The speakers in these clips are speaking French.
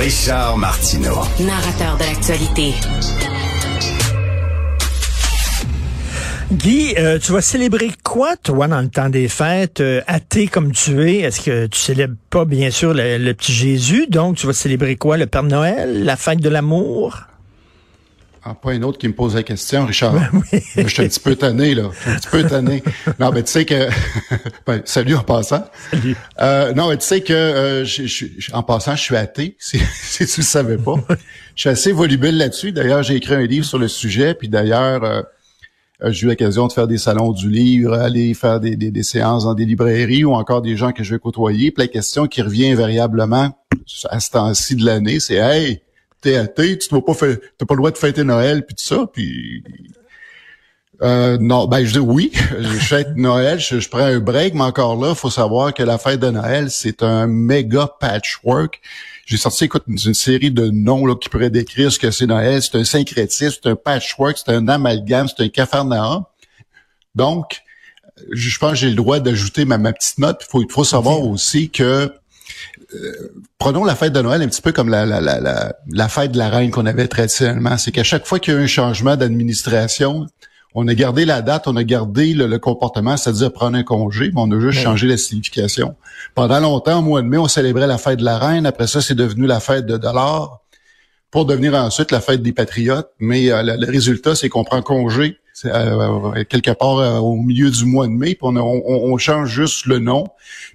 Richard Martineau. Narrateur de l'actualité. Guy, euh, tu vas célébrer quoi, toi, dans le temps des fêtes, euh, athée comme tu es? Est-ce que tu célèbres pas, bien sûr, le, le petit Jésus? Donc, tu vas célébrer quoi? Le Père Noël? La fête de l'amour? Ah, pas un autre qui me pose la question, Richard. Ben oui. Je suis un petit peu tanné, là. Je suis un petit peu tanné. Non, mais tu sais que... ben, salut en passant. Salut. Euh, non, mais tu sais que, euh, je, je- je- en passant, je suis athée, si, si tu le savais pas. Je suis assez volubile là-dessus. D'ailleurs, j'ai écrit un livre sur le sujet, puis d'ailleurs... euh, euh, j'ai eu l'occasion de faire des salons du livre, aller faire des, des, des séances dans des librairies ou encore des gens que je vais côtoyer. Puis la question qui revient invariablement à ce temps-ci de l'année, c'est Hey, t'es athée, tu ne pas faire, t'as pas le droit de fêter Noël, puis tout ça, puis euh, non, ben je dis oui, je fête Noël, je, je prends un break, mais encore là, faut savoir que la fête de Noël, c'est un méga patchwork. J'ai sorti, écoute, une, une série de noms là, qui pourraient décrire ce que c'est Noël. C'est un syncrétisme, c'est un patchwork, c'est un amalgame, c'est un cafarnaum. Donc, je pense que j'ai le droit d'ajouter ma, ma petite note. Il faut, savoir aussi que prenons la fête de Noël un petit peu comme la, la, la, la, la fête de la reine qu'on avait traditionnellement. C'est qu'à chaque fois qu'il y a eu un changement d'administration, on a gardé la date, on a gardé le, le comportement, c'est-à-dire prendre un congé, mais on a juste Oui. changé la signification. Pendant longtemps, au mois de mai, on célébrait la fête de la reine. Après ça, c'est devenu la fête de dollars pour devenir ensuite la fête des patriotes. Mais euh, le, le résultat, c'est qu'on prend congé euh, quelque part euh, au milieu du mois de mai, puis on, a- on, on change juste le nom.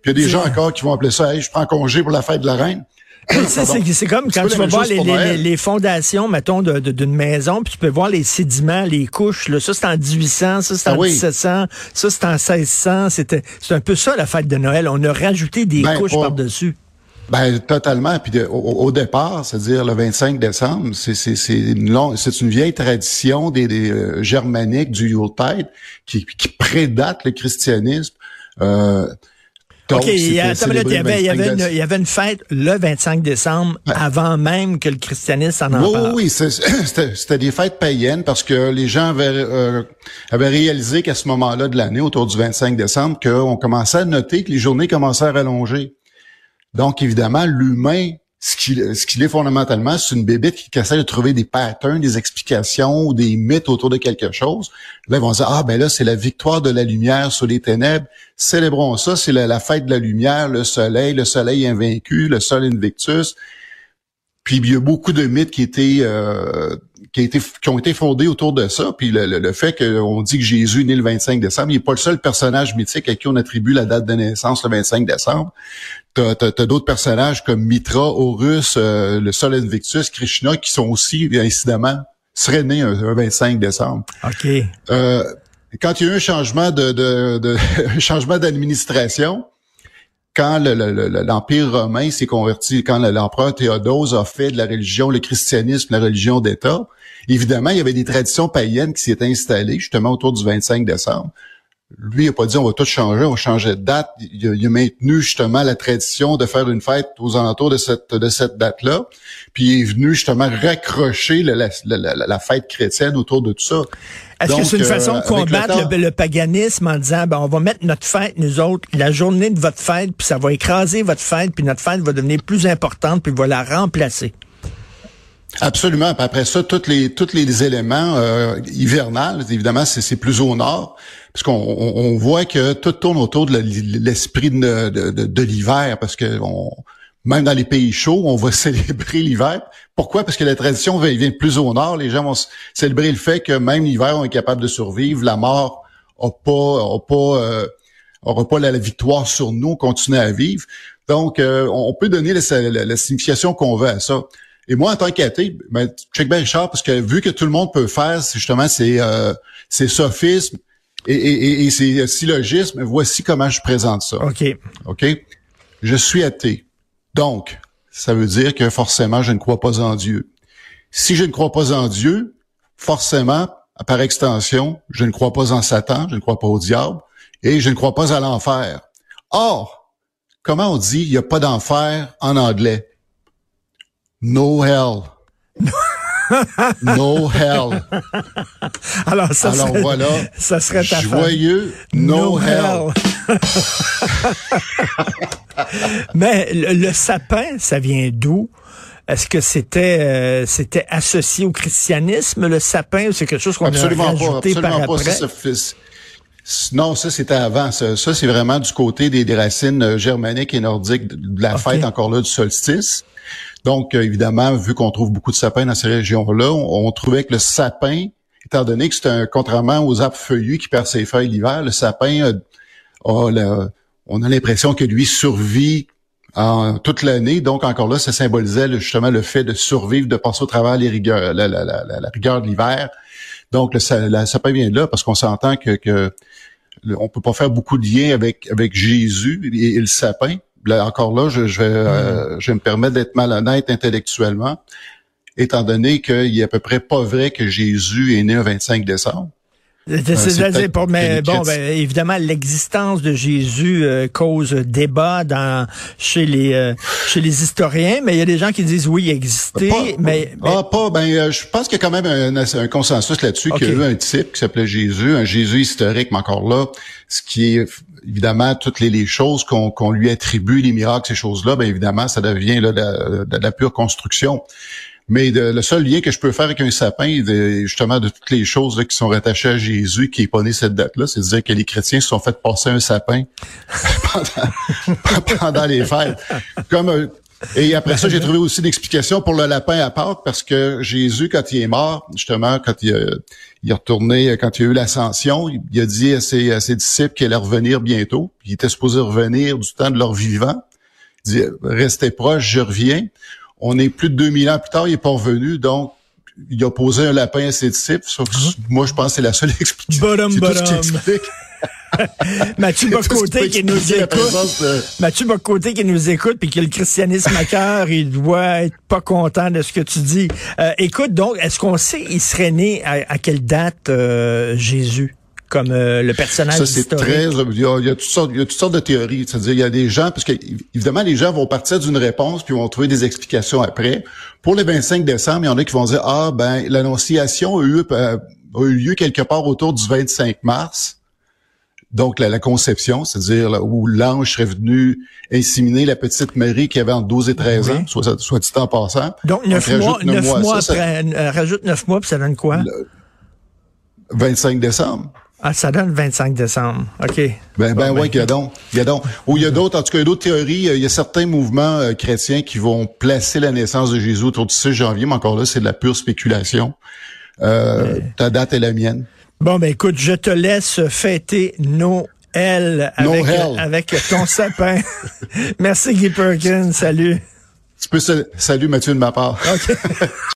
Puis il y a des gens encore qui vont appeler ça Hey, je prends congé pour la fête de la reine. C'est comme quand tu vas voir les, les- les fondations, mettons, de- de- d'une maison, puis tu peux voir les sédiments, les couches. Là. Ça, c'est en 1800, ça, c'est en Ah oui. 1700, ça, c'est en 1600. C'était- C'est un peu ça, la fête de Noël. On a rajouté des Ben, couches par-dessus. Ben totalement. Puis de- au, au départ, c'est-à-dire le 25 décembre, c'est c'est c'est une longue- c'est une vieille tradition des, des euh, germaniques du Yuletide qui, qui prédate le christianisme. Euh, donc, OK, il y, a, minute, il y avait, il y avait 25 une, décembre. il y avait une fête le 25 décembre, Ouais. avant même que le christianisme en en Oui, oui, parle. oui, c'était des fêtes païennes parce que les gens avaient, euh, avaient réalisé qu'à ce moment-là de l'année, autour du 25 décembre, qu'on commençait à noter que les journées commençaient à rallonger. Donc, évidemment, l'humain, ce qu'il ce est fondamentalement, c'est une bébête qui, essaie de trouver des patterns, des explications des mythes autour de quelque chose. Là, ils vont dire, ah ben là, c'est la victoire de la lumière sur les ténèbres. Célébrons ça, c'est la, la fête de la lumière, le soleil, le soleil invaincu, le sol invictus. Puis il y a beaucoup de mythes qui étaient euh, qui, a été, qui ont été fondés autour de ça. Puis le, le- le fait qu'on dit que Jésus est né le 25 décembre, il n'est pas le seul personnage mythique à qui on attribue la date de naissance le 25 décembre. T'as as, d'autres personnages comme Mitra, Horus, euh, le Sol Invictus, Krishna, qui sont aussi, incidemment, seraient nés un, un 25 décembre. OK. Euh, quand il y a eu un changement de, de, de un changement d'administration, quand le- le- le- l'Empire romain s'est converti, quand le- l'empereur Théodose a fait de la religion, le christianisme, la religion d'État, évidemment, il y avait des traditions païennes qui s'étaient installées justement autour du 25 décembre. Lui, il a pas dit on va tout changer, on va changer de date. Il a, il a maintenu justement la tradition de faire une fête aux alentours de cette de cette date-là. Puis il est venu justement raccrocher la, la- la- la fête chrétienne autour de tout ça. Est-ce que c'est une euh, façon de le combattre temps- le, le paganisme en disant, ben, on va mettre notre fête, nous autres, la journée de votre fête, puis ça va écraser votre fête, puis notre fête va devenir plus importante, puis va la remplacer? Absolument. Puis après ça, tous les tous les éléments euh, hivernales, évidemment, c'est c'est plus au nord, puisqu'on on, on voit que tout tourne autour de l'esprit de, de, de, de l'hiver, parce que on, même dans les pays chauds, on va célébrer l'hiver. Pourquoi? Parce que la tradition vient, plus au nord. Les gens vont célébrer le fait que même l'hiver, on est capable de survivre. La mort a pas, a pas, euh, aura pas la, victoire sur nous, on continue à vivre. Donc, euh, on peut donner la, la- la signification qu'on veut à ça. Et moi, en tant qu'athée, ben, check bien Richard, parce que vu que tout le monde peut faire, c'est justement ces, euh, sophismes et, et, et, et ces syllogismes, voici comment je présente ça. OK. OK? Je suis athée. Donc, ça veut dire que forcément, je ne crois pas en Dieu. Si je ne crois pas en Dieu, forcément, par extension, je ne crois pas en Satan, je ne crois pas au diable, et je ne crois pas à l'enfer. Or, comment on dit il n'y a pas d'enfer en anglais? No hell. no hell. Alors, ça Alors serait, voilà, ça serait ta fête. joyeux no, hell. Mais le, le sapin, ça vient d'où? est-ce que c'était euh, c'était associé au christianisme, le sapin, ou c'est quelque chose qu'on a rajouté pas, par pas. après? Ça, non, ça c'était avant. Ça, ça c'est vraiment du côté des, des, racines euh, germaniques et nordiques de la fête encore là du solstice. Donc, euh, évidemment, vu qu'on trouve beaucoup de sapins dans ces régions-là, on, trouvait que le sapin, étant donné que c'est un contrairement aux arbres feuillus qui perdent ses feuilles l'hiver, le sapin a, a on a l'impression que lui survit toute l'année. Donc, encore là, ça symbolisait justement le fait de survivre, de passer au travers les rigueurs, la, rigueur de l'hiver. Donc, le, sapin vient de là parce qu'on s'entend que, que on peut pas faire beaucoup de liens avec Jésus et, le sapin. Là, encore là, je, je vais, euh, je vais me permettre d'être malhonnête intellectuellement, étant donné qu'il est à peu près pas vrai que Jésus est né le 25 décembre. C'est-à-dire, pour, mais bon, ben, évidemment, l'existence de Jésus euh, cause débat dans chez les euh, chez les historiens, mais il y a des gens qui disent oui, il existait, pas, mais, ah, pas, ben, euh, je pense qu'il y a quand même un, un consensus là-dessus okay. qu'il y a eu un type qui s'appelait Jésus, un Jésus historique, mais encore là, ce qui est évidemment toutes les, les choses qu'on qu'on lui attribue, les miracles, ces choses-là, ben évidemment, ça devient là, de, de, de la pure construction. Mais le seul lien que je peux faire avec un sapin, de, justement, de toutes les choses qui sont rattachées à Jésus, qui est pas né cette date-là, c'est de dire que les chrétiens se sont fait passer un sapin pendant, les fêtes. Comme euh, et après ça, j'ai trouvé aussi l'explication pour le lapin à Pâques, parce que Jésus, quand il est mort, justement, quand il, a, il est retourné, quand il a eu l'ascension, il a dit à ses, à ses disciples qu'il allait revenir bientôt. Il était supposé revenir du temps de leur vivant. Il dit, restez proches, je reviens. On est plus de 2000 ans plus tard, il est pas revenu, donc il a posé un lapin à ses disciples. Moi, je pense que c'est la seule explication. Bottom, bottom. Mathieu Bocoté qui nous écoute. Mathieu Bocoté qui nous écoute puis qui a le christianisme à cœur, il doit être pas content de ce que tu dis. Euh, écoute, donc, est-ce qu'on sait il serait né à, quelle date euh, Jésus? Comme euh, le personnage Ça, c'est très... Il y, a, il y, a, toutes sortes, il y a toutes sortes de théories. C'est-à-dire, il y a des gens... Parce que, évidemment, les gens vont partir d'une réponse puis vont trouver des explications après. Pour le 25 décembre, il y en a qui vont dire, ah, ben, l'annonciation a eu, a eu lieu quelque part autour du 25 mars. Donc, la, la conception, c'est-à-dire où l'ange serait venu inséminer la petite Marie qui avait entre 12 et 13 ans, soit, soit dit en passant. Donc, neuf mois, neuf mois, après, euh, rajoute neuf mois, puis ça donne quoi? Le 25 décembre. Ah, ça donne 25 décembre. OK. Ben, ben, ouais, qu'il y a donc. Il y a donc. Ou il y a d'autres, en tout cas, il y a d'autres théories. Il y a certains mouvements euh, chrétiens qui vont placer la naissance de Jésus autour du 6 janvier, mais encore là, c'est de la pure spéculation. Euh, Ta date est la mienne. Bon, ben, écoute, je te laisse fêter Noël avec, avec ton sapin. Merci, Guy Perkins. Salut. Tu peux salut Mathieu de ma part.